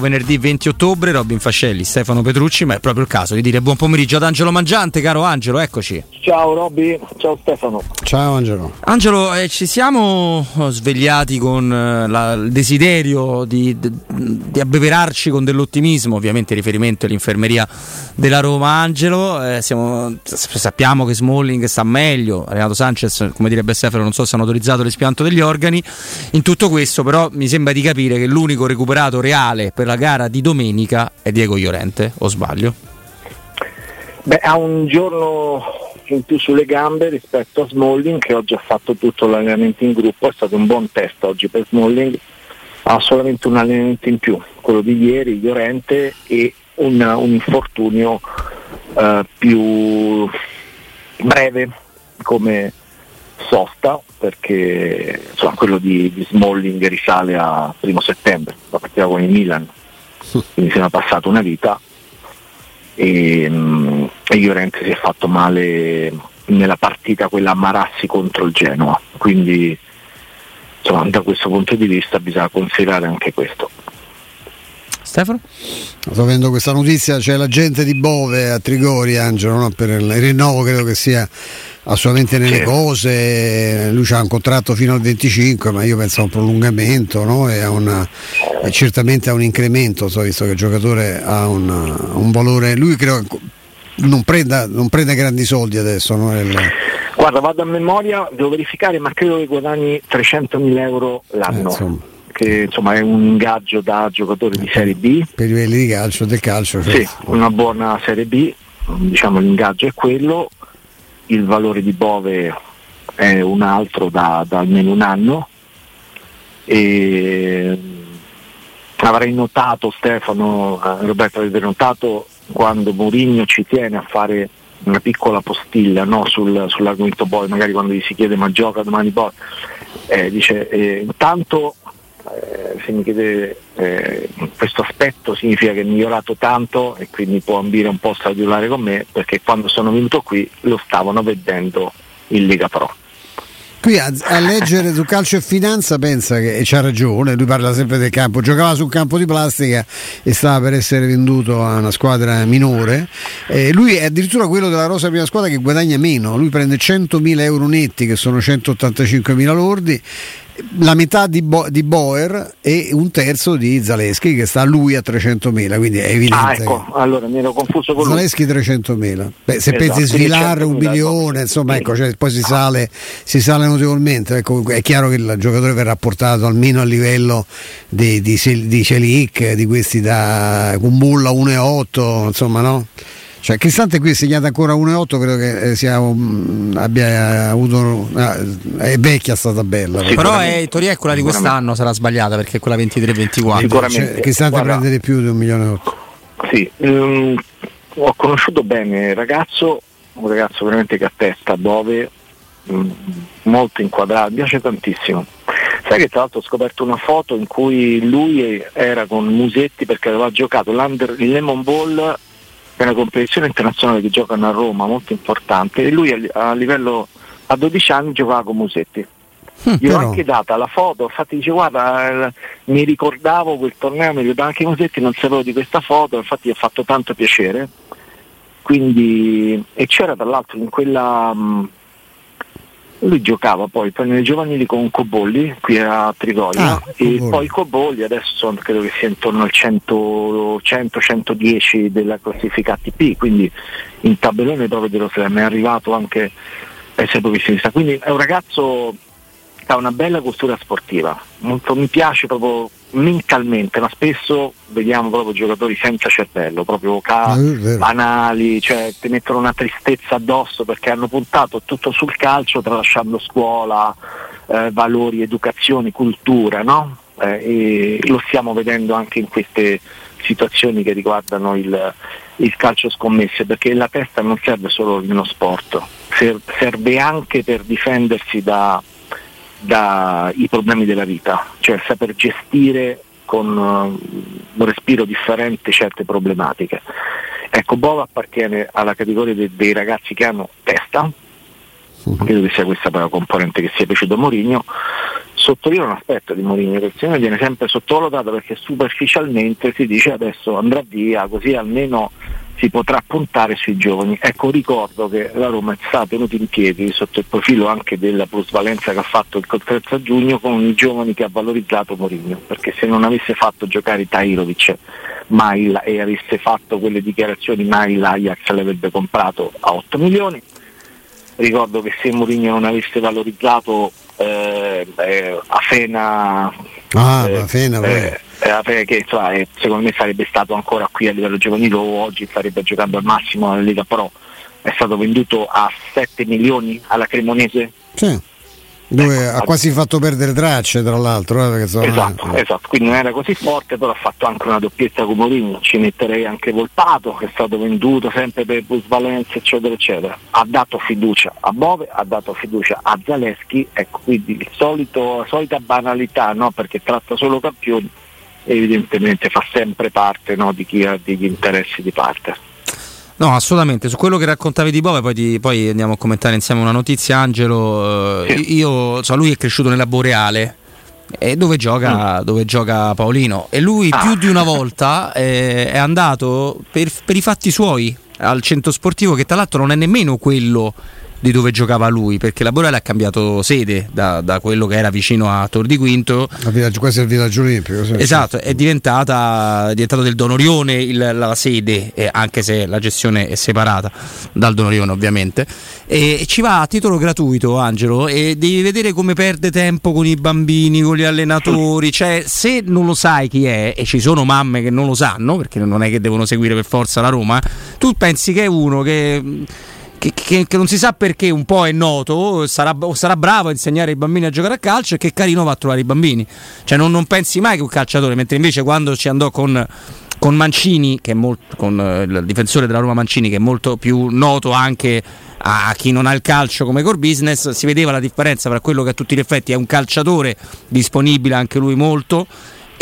Venerdì 20 ottobre, Robin Fascelli, Stefano Petrucci, ma è proprio il caso di dire buon pomeriggio ad Angelo Mangiante, caro Angelo, eccoci. Ciao Robby, ciao Stefano. Ciao Angelo. Angelo, eh, ci siamo svegliati con eh, la, il desiderio di, di, di, abbeverarci con dell'ottimismo, ovviamente riferimento all'infermeria della Roma Angelo, eh, siamo, sappiamo che Smalling sta meglio, Renato Sanchez, come direbbe Stefano, non so se hanno autorizzato l'espianto degli organi, in tutto questo però mi sembra di capire che l'unico recuperato reale per la gara di domenica è Diego Llorente, o sbaglio? Beh, ha un giorno in più sulle gambe rispetto a Smalling che oggi ha fatto tutto l'allenamento in gruppo, è stato un buon test oggi per Smalling, ha solamente un allenamento in più, quello di ieri, Llorente, e un, un infortunio eh, più breve come sosta perché insomma, quello di, di Smalling risale a primo settembre, la partita con il Milan quindi sembra passata una vita e, mm, e Llorente si è fatto male nella partita quella a Marassi contro il Genoa quindi insomma, da questo punto di vista bisogna considerare anche questo Stefano? Sto avendo questa notizia, c'è la gente di Bove a Trigori, Angelo, no? per il rinnovo credo che sia assolutamente nelle sì. cose, lui ha un contratto fino al 25 ma io penso a un prolungamento no? e, una, e, certamente a un incremento, so, visto che il giocatore ha un, un valore, lui credo non prenda, non prenda grandi soldi adesso. No? Il... Guarda, vado a memoria, devo verificare ma credo che guadagni 300.000 euro l'anno. Eh, che insomma è un ingaggio da giocatore di Serie B. Per i livelli di calcio del calcio. Cioè. Sì, una buona Serie B, diciamo l'ingaggio è quello, il valore di Bove è un altro da, da almeno un anno. E avrei notato Stefano, eh, Roberto avete notato quando Mourinho ci tiene a fare una piccola postilla no, sul, sull'argomento Bove, magari quando gli si chiede ma gioca domani Bove, eh, dice eh, intanto eh, se mi chiede eh, questo aspetto significa che è migliorato tanto e quindi può ambire un po' a stradulare con me perché quando sono venuto qui lo stavano vedendo in Lega Pro. Qui a, a, leggere su calcio e finanza pensa che e c'ha ragione, lui parla sempre del campo, giocava sul campo di plastica e stava per essere venduto a una squadra minore. Eh, lui è addirittura quello della rosa prima squadra che guadagna meno, lui prende 100.000 euro netti che sono 185.000 lordi la metà di, Bo- di, Boer e un terzo di Zaleschi che sta lui a 300.000 quindi è evidente ah ecco allora mi ero confuso con Zaleschi 300.000 Beh, se esatto, pensi svilare un milione insomma ecco cioè, poi si sale, si sale notevolmente. Ecco, è chiaro che il giocatore verrà portato almeno a livello di, di, di Celic di questi da Kumbulla 1,8 insomma no? Cioè, Cristante qui è segnato ancora 1,8, credo che eh, sia, um, abbia avuto. Uh, è vecchia sta tabella. Però è Toria è quella di quest'anno, sarà sbagliata perché è quella 23-24. Sicuramente. Cioè, Cristante Guarda, prende di più di un milione e otto. Sì, um, ho conosciuto bene il ragazzo, un ragazzo veramente che attesta dove um, molto inquadrato, mi piace tantissimo. Sai che tra l'altro ho scoperto una foto in cui lui era con Musetti perché aveva giocato il Lemon Ball è una competizione internazionale che giocano a Roma molto importante e lui a, livello a 12 anni giocava con Musetti. Mm, Gli ho anche data la foto, infatti dice guarda eh, mi ricordavo quel torneo, mi ricordavo anche Musetti, non sapevo di questa foto, infatti mi ha fatto tanto piacere. Quindi, e c'era tra l'altro in quella mh, lui giocava poi, poi nelle giovanili con Cobolli qui a Trigoria. Ah, e Cobolli. poi Cobolli adesso credo che sia intorno al 100-110 della classifica ATP quindi in tabellone proprio dello slam. È arrivato anche a essere professionista quindi è un ragazzo ha una bella cultura sportiva molto, mi piace proprio mentalmente, ma spesso vediamo proprio giocatori senza cervello, proprio ca- banali, cioè ti mettono una tristezza addosso perché hanno puntato tutto sul calcio tralasciando scuola, eh, valori, educazione, cultura, no? eh, e lo stiamo vedendo anche in queste situazioni che riguardano il, il calcio scommesse, perché la testa non serve solo nello sport, serve anche per difendersi da dai problemi della vita, cioè saper gestire con uh, un respiro differente certe problematiche. Ecco, Bova appartiene alla categoria de- dei ragazzi che hanno testa, credo che sia questa la componente che sia piaciuto a Mourinho, sottolineo un aspetto di Mourinho che secondo me viene sempre sottovalutato perché superficialmente si dice adesso andrà via così almeno si potrà puntare sui giovani. Ecco, ricordo che la Roma è stata tenuta in piedi sotto il profilo anche della plusvalenza che ha fatto il contratto a giugno con i giovani che ha valorizzato Mourinho, perché se non avesse fatto giocare Tairovic Mail e avesse fatto quelle dichiarazioni mai l'Ajax l'avrebbe comprato a 8 milioni. Ricordo che se Mourinho non avesse valorizzato eh, eh, Afena, ah, eh, Afena eh, eh, che eh, secondo me sarebbe stato ancora qui a livello giovanile o oggi starebbe giocando al massimo nella Lega Pro è stato venduto a 7 milioni alla Cremonese sì. Dove ecco, ha quasi fatto perdere tracce tra l'altro eh, so, esatto, eh. esatto, quindi non era così forte però ha fatto anche una doppietta con Mourinho ci metterei anche Volpato che è stato venduto sempre per plusvalenza eccetera eccetera ha dato fiducia a Bove ha dato fiducia a Zaleschi ecco quindi il solito, solita banalità no? perché tratta solo campioni evidentemente fa sempre parte no, di chi ha degli interessi di parte. No, assolutamente. Su quello che raccontavi di Bove, poi, ti, poi andiamo a commentare insieme una notizia, Angelo. Eh, sì. Io, so, lui è cresciuto nella Boreale. E dove gioca, mm. dove gioca Paolino e lui ah. più di una volta eh, è andato per, per i fatti suoi al centro sportivo che tra l'altro non è nemmeno quello di dove giocava lui, perché la Borella ha cambiato sede da, da, quello che era vicino a Tor di Quinto. Villaggio, quasi il villaggio olimpico. Sì, esatto, è diventata è diventato del Donorione il, la sede, eh, anche se la gestione è separata dal Donorione ovviamente. E, e ci va a titolo gratuito, Angelo, e devi vedere come perde tempo con i bambini, con gli allenatori. Cioè, se non lo sai chi è, e ci sono mamme che non lo sanno, perché non è che devono seguire per forza la Roma, tu pensi che è uno che che, che, che, non si sa perché un po' è noto, sarà, sarà, bravo a insegnare ai bambini a giocare a calcio e che carino va a trovare i bambini. Cioè non, non pensi mai che un calciatore, mentre invece quando ci andò con, con Mancini, che è molto, con eh, il difensore della Roma Mancini, che è molto più noto anche a chi non ha il calcio come core business, si vedeva la differenza tra quello che a tutti gli effetti è un calciatore disponibile anche lui molto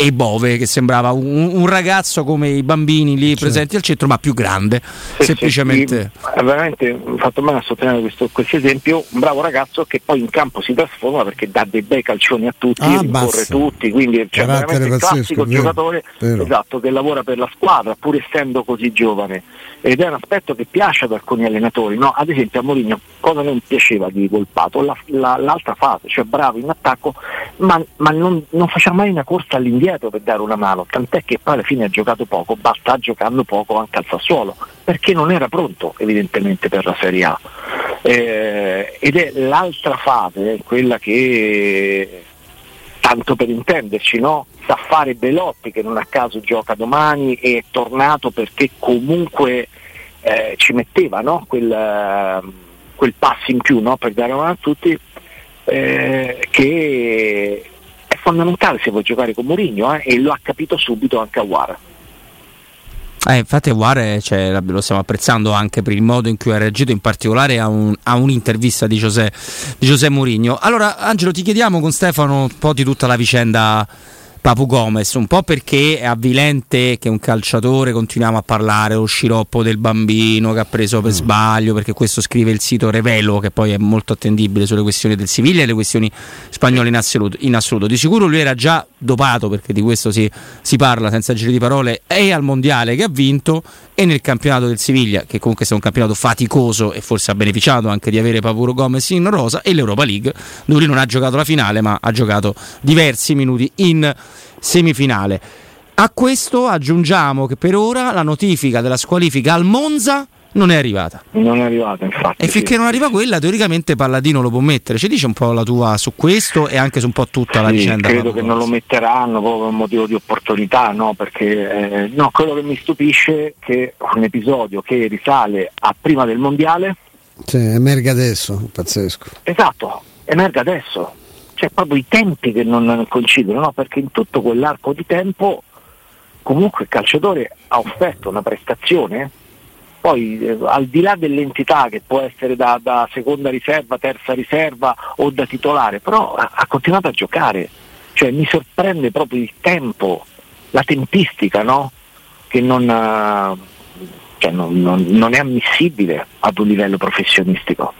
e Bove che sembrava un, un, ragazzo come i bambini lì sì. presenti al centro ma più grande sì, semplicemente. sì, veramente fatto bene a sottolineare questo, questo, esempio. Un bravo ragazzo che poi in campo si trasforma perché dà dei bei calcioni a tutti ah, corre tutti quindi c'è veramente il classico vero, giocatore vero. Esatto, che lavora per la squadra pur essendo così giovane. Ed è un aspetto che piace ad alcuni allenatori no? ad esempio a Mourinho cosa non piaceva di Volpato? La, la, l'altra fase cioè bravo in attacco ma, ma non, non faceva mai una corsa all'indietro indietro per dare una mano, tant'è che poi alla fine ha giocato poco, ma sta giocando poco anche al Sassuolo, perché non era pronto evidentemente per la Serie A. Eh, ed è l'altra fase, quella che tanto per intenderci, no? sa fare Belotti che non a caso gioca domani e è tornato perché comunque eh, ci metteva no? quel, quel, passo in più no? per dare una mano a tutti, eh, che fondamentale se vuoi giocare con Mourinho eh, e lo ha capito subito anche a Guara. Eh, infatti Guare cioè, lo stiamo apprezzando anche per il modo in cui ha reagito, in particolare a, un, a un'intervista di José, di José Mourinho. Allora Angelo ti chiediamo con Stefano un po' di tutta la vicenda Papu Gomez, un po' perché è avvilente che un calciatore continuiamo a parlare lo sciroppo del bambino che ha preso per mm. sbaglio, perché questo scrive il sito Revelo, che poi è molto attendibile sulle questioni del Siviglia e le questioni spagnole in assoluto. in assoluto. Di sicuro lui era già dopato, perché di questo si, si parla senza giri di parole, e al mondiale che ha vinto e nel campionato del Siviglia, che comunque è un campionato faticoso e forse ha beneficiato anche di avere Papuro Gomez in rosa, e l'Europa League, dove lui non ha giocato la finale, ma ha giocato diversi minuti in semifinale. A questo aggiungiamo che per ora la notifica della squalifica al Monza non è arrivata. Non è arrivata, infatti. E finché sì. non arriva quella, teoricamente Palladino lo può mettere. Ci dice un po' la tua su questo e anche su un po' tutta sì, la vicenda? Credo che non lo metteranno proprio per un motivo di opportunità, no? Perché eh, no, quello che mi stupisce è che un episodio che risale a prima del mondiale. Sì, emerge adesso, pazzesco. Esatto, emerge adesso cioè proprio i tempi che non coincidono, no? perché in tutto quell'arco di tempo comunque il calciatore ha offerto una prestazione, poi eh, al di là dell'entità che può essere da, da, seconda riserva, terza riserva o da titolare, però ha, ha continuato a giocare, cioè mi sorprende proprio il tempo, la tempistica no? che non, cioè non, non, non è ammissibile ad un livello professionistico.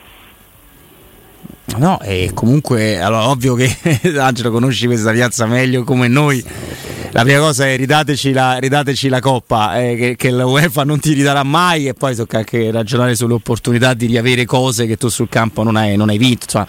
No, e comunque, allora, ovvio che Angelo conosci questa piazza meglio come noi. La prima cosa è ridateci la, ridateci la coppa eh, che, che la UEFA non ti ridarà mai e poi tocca anche ragionare sulle opportunità di riavere cose che tu sul campo non hai, non hai vinto. Insomma,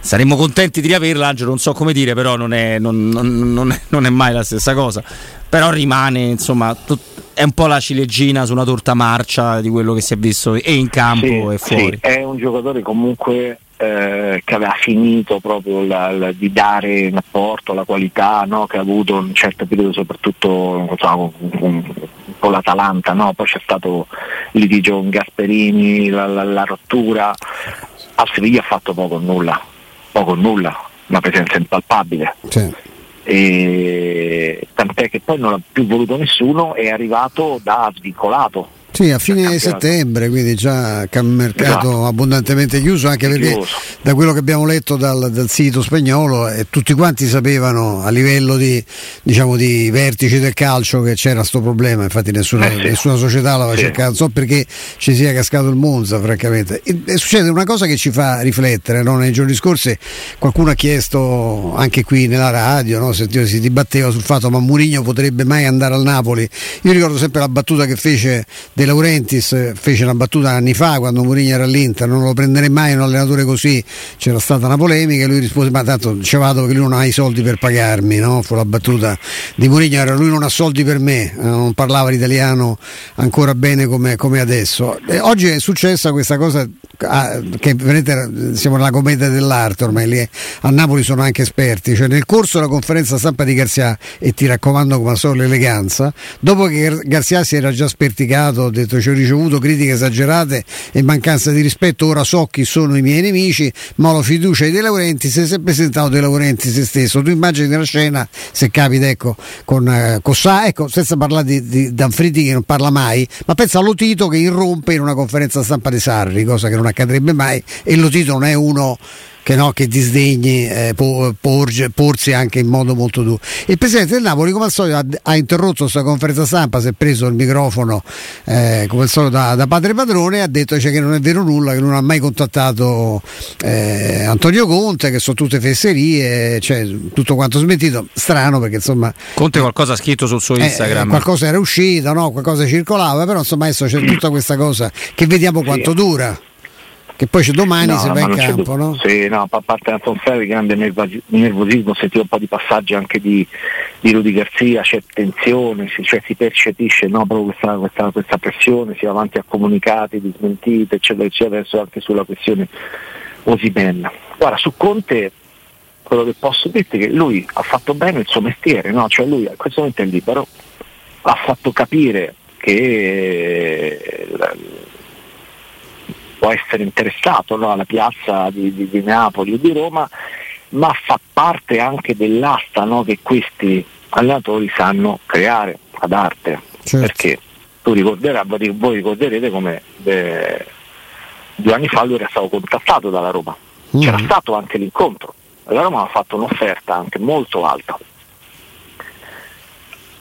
saremmo contenti di riaverla, Angelo, non so come dire, però non è, non, non, non è mai la stessa cosa. Però rimane, insomma, tut- è un po' la ciliegina su una torta marcia di quello che si è visto e in campo sì, e fuori. Sì, è un giocatore comunque eh, che aveva finito proprio la, la, di dare in apporto la qualità no, che ha avuto in un certo periodo soprattutto so, con, con, l'Atalanta, no? poi c'è stato il litigio con Gasperini, la, la rottura, a Seviglia ha fatto poco o nulla, poco o nulla, una presenza impalpabile. Sì. E, tant'è che poi non ha più voluto nessuno, è arrivato da svincolato sì, a fine settembre, quindi già mercato esatto. abbondantemente chiuso, anche perché chiuso. da quello che abbiamo letto dal, dal sito spagnolo eh, tutti quanti sapevano a livello di, diciamo, di vertici del calcio che c'era questo problema, infatti nessuna, eh sì. nessuna società l'aveva sì. cercato, non so perché ci sia cascato il Monza francamente. E, e succede una cosa che ci fa riflettere, no? nei giorni scorsi qualcuno ha chiesto anche qui nella radio, no? si dibatteva sul fatto ma Murigno potrebbe mai andare al Napoli, io ricordo sempre la battuta che fece De Laurentiis fece una battuta anni fa quando Mourinho era all'Inter, non lo prenderei mai un allenatore così, c'era stata una polemica e lui rispose ma tanto dicevate che lui non ha i soldi per pagarmi, no? fu la battuta di Mourinho, era lui non ha soldi per me, eh, non parlava l'italiano ancora bene come, come adesso. E oggi è successa questa cosa ah, che vedete siamo nella commedia dell'arte ormai lì a Napoli sono anche esperti, cioè nel corso della conferenza stampa di Garzia e ti raccomando come al solito l'eleganza, dopo che Garzia si era già sperticato detto ci ho ricevuto critiche esagerate e mancanza di rispetto, ora so chi sono i miei nemici, ma ho fiducia di De Laurenti, se si è presentato De Laurenti se stesso, tu immagini la scena, se capita ecco, con uh, Cossà, ecco, senza parlare di, di Danfridi che non parla mai, ma pensa a Lotito che irrompe in una conferenza stampa di Sarri, cosa che non accadrebbe mai, e Lotito non è uno che, no, che disdegni eh, porge, porsi anche in modo molto duro. Il presidente del Napoli, come al solito, ha, ha interrotto questa conferenza stampa, si è preso il microfono eh, come al solito da, da, padre padrone e ha detto cioè, che non è vero nulla, che non ha mai contattato eh, Antonio Conte, che sono tutte fesserie, cioè, tutto quanto smentito. Strano perché insomma. Conte qualcosa ha scritto sul suo eh, Instagram. qualcosa era uscito, no? qualcosa circolava, però insomma adesso c'è tutta questa cosa che vediamo quanto dura che poi c'è domani no, se va in campo, no? Sì, no, a parte l'atmosfera di grande nervosismo, sentivo un po' di passaggi anche di, di Rudy Garzia, c'è tensione, si, cioè si percepisce no, proprio questa, questa, questa, pressione, si va avanti a comunicati, di smentite, eccetera, eccetera, adesso anche sulla questione Osimen. Guarda, su Conte quello che posso dirti è che lui ha fatto bene il suo mestiere, no? cioè lui a questo momento è libero, ha fatto capire che può essere interessato no, alla piazza di, di, di, Napoli o di Roma, ma fa parte anche dell'asta no, che questi allenatori sanno creare ad arte. Certo. Perché tu ricorderai, voi ricorderete come eh, due anni fa lui era stato contattato dalla Roma, mm. c'era stato anche l'incontro, la Roma ha fatto un'offerta anche molto alta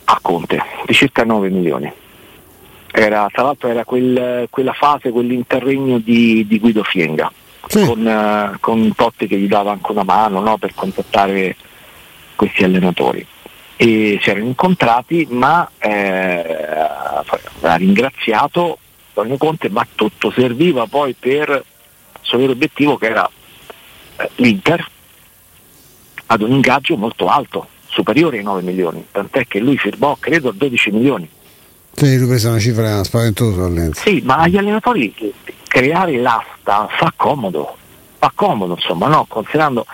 a Conte di circa 9 milioni. Era, tra l'altro era quel, quella fase, quell'interregno di, di Guido Fienga, sì. con, uh, con, Totti che gli dava anche una mano no, per contattare questi allenatori. E si erano incontrati, ma eh, ha ringraziato Antonio Conte, ma tutto serviva poi per il suo vero obiettivo che era eh, l'Inter ad un ingaggio molto alto, superiore ai 9 milioni, tant'è che lui firmò credo a 12 milioni. Sì, lui questa è una cifra spaventosa all'Enzo. Sì, ma agli allenatori creare l'asta fa comodo, fa comodo insomma, no? Considerando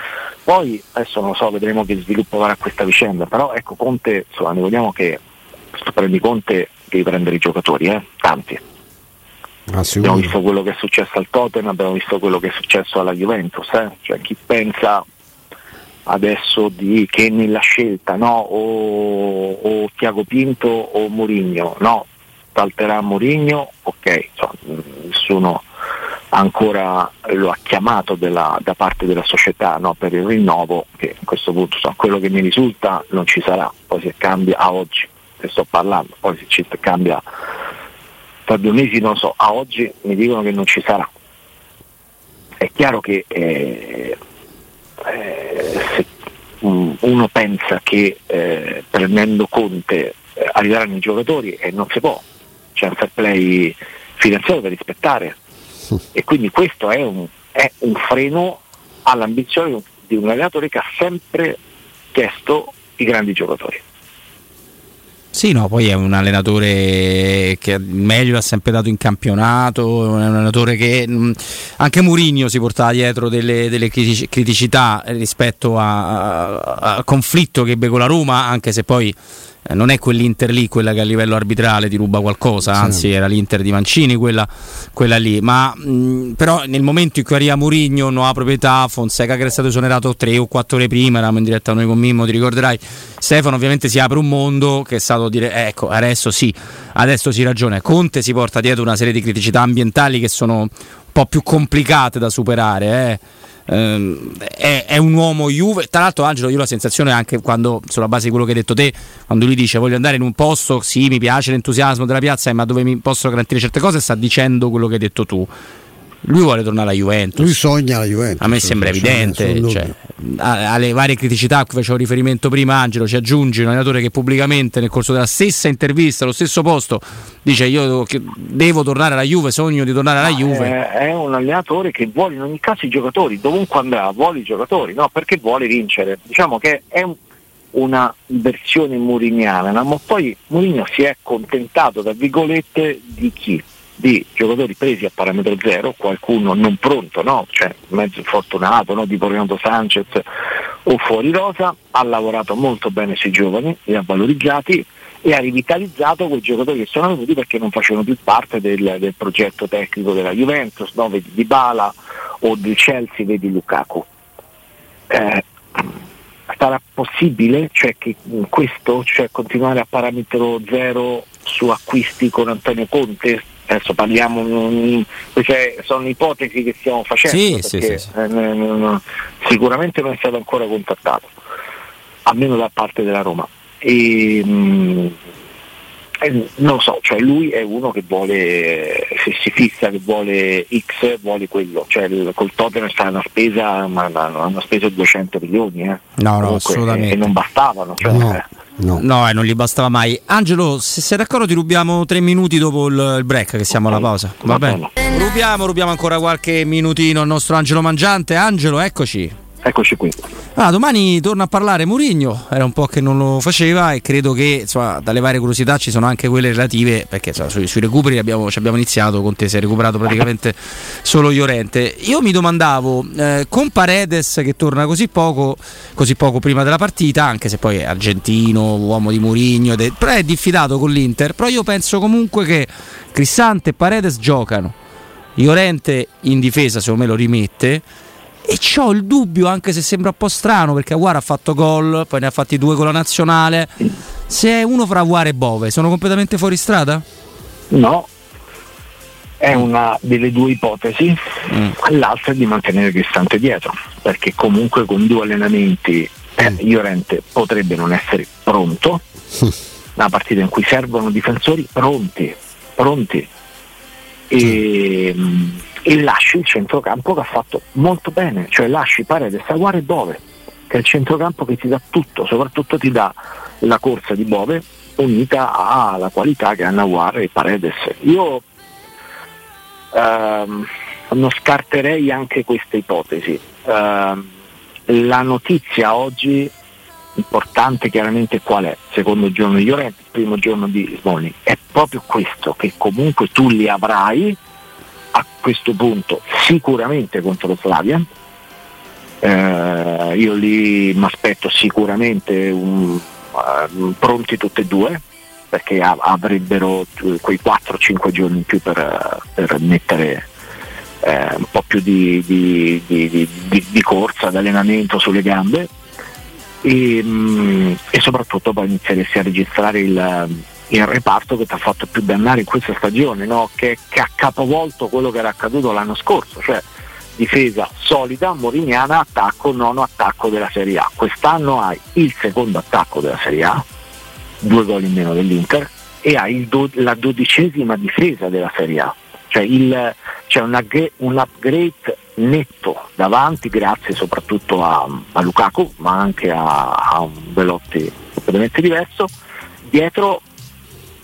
poi adesso non lo so, vedremo che sviluppo farà questa vicenda, però ecco Conte, insomma, ne vogliamo che questo prendi Conte devi prendere i giocatori, eh? tanti. Ah, abbiamo visto quello che è successo al Tottenham, abbiamo visto quello che è successo alla Juventus, eh? cioè chi pensa adesso di, che nella scelta no? o, o Tiago Pinto o Mourinho, no, salterà Mourinho, ok, so, nessuno ancora lo ha chiamato della, da parte della società no, per il rinnovo, che a questo punto so, quello che mi risulta non ci sarà, poi se cambia a oggi, ne sto parlando, poi se ci cambia tra due mesi non so, a oggi mi dicono che non ci sarà. È chiaro che eh, eh, uno pensa che eh, prendendo Conte eh, arriveranno i giocatori e non si può, c'è un fair play finanziario da rispettare e quindi questo è un, è un freno all'ambizione di un allenatore che ha sempre chiesto i grandi giocatori. Sì, no, poi è un allenatore che meglio ha sempre dato in campionato, è un allenatore che anche Mourinho si portava dietro delle, delle criticità rispetto al conflitto che ebbe con la Roma, anche se poi eh, non è quell'Inter lì quella che a livello arbitrale ti ruba qualcosa, anzi era l'Inter di Mancini quella, quella lì, ma mh, però nel momento in cui arriva Murigno, nuova proprietà, Fonseca che era stato esonerato tre o quattro ore prima, eravamo in diretta noi con Mimmo, ti ricorderai, Stefano ovviamente si apre un mondo che è stato dire, ecco adesso sì, adesso si ragiona, Conte si porta dietro una serie di criticità ambientali che sono un po' più complicate da superare, eh ehm, è, è, un uomo Juve. Tra l'altro, Angelo, io ho la sensazione anche quando, sulla base di quello che hai detto te, quando lui dice voglio andare in un posto, sì, mi piace l'entusiasmo della piazza, ma dove mi posso garantire certe cose, sta dicendo quello che hai detto tu lui vuole tornare alla Juventus. Lui sogna la Juventus. A me sembra evidente. Cioè, alle varie criticità a cui facevo riferimento prima, Angelo, ci aggiungi un allenatore che pubblicamente nel corso della stessa intervista, allo stesso posto, dice io devo tornare alla Juve, sogno di tornare alla Juve. È, è un allenatore che vuole in ogni caso i giocatori, dovunque andrà, vuole i giocatori, no? perché vuole vincere. Diciamo che è un una versione muriniana, ma poi Mourinho si è accontentato, tra virgolette, di chi? Di giocatori presi a parametro zero, qualcuno non pronto, no? cioè mezzo infortunato, no? tipo Renato Sanchez o fuori rosa, ha lavorato molto bene sui giovani, li ha valorizzati e ha rivitalizzato quei giocatori che sono venuti perché non facevano più parte del, del progetto tecnico della Juventus, no? vedi Di Bala o del Chelsea, vedi Lukaku. Eh, sarà possibile cioè, che questo, cioè continuare a parametro zero su acquisti con Antonio Conte? Adesso parliamo, queste sono ipotesi che stiamo facendo, sì, perché, sì, sì, eh, sicuramente non è stato ancora contattato, almeno da parte della Roma. E, mm, eh, non so, cioè lui è uno che vuole, se si fissa che vuole X, vuole quello, cioè il, col Tottenham sta una spesa, ma, hanno speso 200 milioni, eh. no, no, assolutamente. E, non bastavano. Cioè, no. Eh. No, no eh, non gli bastava mai. Angelo, se sei d'accordo ti rubiamo tre minuti dopo il, il break che siamo alla pausa. Va, Va bene. bene. Rubiamo, rubiamo ancora qualche minutino al nostro Angelo Mangiante. Angelo, eccoci. Eccoci qui. Ah, domani torna a parlare Murigno, era un po' che non lo faceva e credo che insomma, dalle varie curiosità ci sono anche quelle relative, perché insomma, sui, sui, recuperi abbiamo, ci abbiamo iniziato, con te si è recuperato praticamente solo Iorente. Io mi domandavo, eh, con Paredes che torna così poco, così poco prima della partita, anche se poi è argentino, uomo di Murigno, però è diffidato con l'Inter, però io penso comunque che Cristante e Paredes giocano. Iorente in difesa secondo me lo rimette e ho il dubbio, anche se sembra un po' strano, perché Aguara ha fatto gol, poi ne ha fatti due con la nazionale. Se è uno fra Aguara e Bove, sono completamente fuori strada? No, è una delle due ipotesi, mm. l'altra è di mantenere Cristante dietro, perché comunque con due allenamenti eh, Iorente potrebbe non essere pronto, una partita in cui servono difensori pronti, pronti. E, mm, e lasci il centrocampo che ha fatto molto bene, cioè lasci Paredes a Guare dove? Che è il centrocampo che ti dà tutto, soprattutto ti dà la corsa di Bove unita alla qualità che hanno Aguar e Paredes. Io ehm, non scarterei anche questa ipotesi. Eh, la notizia oggi importante chiaramente qual è? Secondo giorno di Llorente, primo giorno di Smolni, è proprio questo, che comunque tu li avrai questo punto sicuramente contro lo Slavia. Eh, io lì mi aspetto sicuramente un, uh, pronti tutti e due perché avrebbero quei 4-5 giorni in più per, per mettere eh, un po' più di, di, di, di, corsa, di allenamento sulle gambe e, mh, mm, e soprattutto poi inizieresti a registrare il, il reparto che ti ha fatto più dannare in questa stagione, no? che, che, ha capovolto quello che era accaduto l'anno scorso, cioè difesa solida, moriniana, attacco, nono attacco della Serie A. Quest'anno hai il secondo attacco della Serie A, due gol in meno dell'Inter, e hai do- la dodicesima difesa della Serie A. Cioè il, un, un, upgrade netto davanti grazie soprattutto a, a Lukaku ma anche a, a un Velotti completamente diverso dietro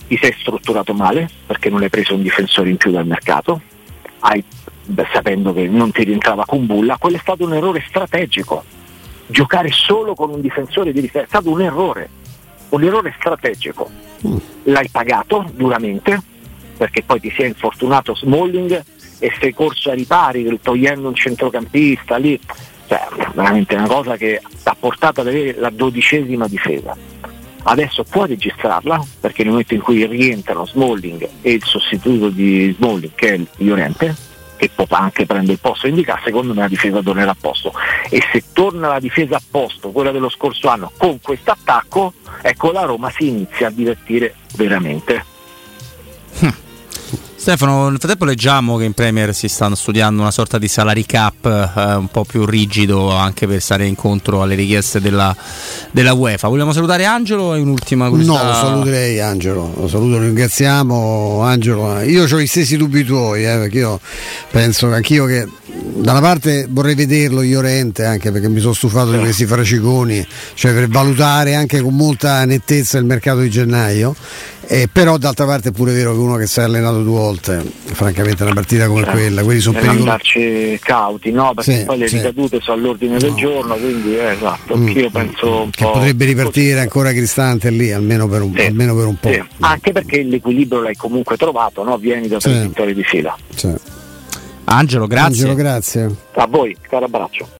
ti sei strutturato male perché non hai preso un difensore in più dal mercato hai, beh, sapendo che non ti rientrava con Bulla quello è stato un errore strategico giocare solo con un difensore di difesa è stato un errore un errore strategico mm. l'hai pagato duramente perché poi ti sei infortunato Smalling e sei corso a ripari togliendo un centrocampista lì, cioè veramente una cosa che ti ha portato ad avere la dodicesima difesa. Adesso puoi registrarla perché nel momento in cui rientrano Smalling e il sostituto di Smalling che è Llorente, che anche prende il posto indicato, secondo me la difesa tornerà a posto. E se torna la difesa a posto, quella dello scorso anno, con questo attacco, ecco la Roma si inizia a divertire veramente. Hm. Stefano, nel frattempo leggiamo che in Premier si stanno studiando una sorta di salary cap eh, un po' più rigido anche per stare incontro alle richieste della, della UEFA. Vogliamo salutare Angelo e un'ultima curiosità? No, lo saluterei Angelo, lo saluto, lo ringraziamo Angelo. Io ho gli stessi dubbi tuoi, eh, perché io penso anch'io che da una parte vorrei vederlo Iorente anche perché mi sono stufato di questi fraciconi, cioè per valutare anche con molta nettezza il mercato di gennaio eh, però d'altra parte è pure vero che uno che si è allenato due volte, francamente una partita come certo. quella, quelli sono pericolosi. andarci cauti, no? Perché sì, poi le sì. ricadute sono all'ordine no. del giorno, quindi eh, esatto, mm, io penso che potrebbe ripartire ancora Cristante lì, almeno per un, sì. almeno per un po'. Anche perché l'equilibrio l'hai comunque trovato, no? Vieni da tre vittorie di fila. Angelo, grazie. Angelo, grazie. A voi, caro abbraccio.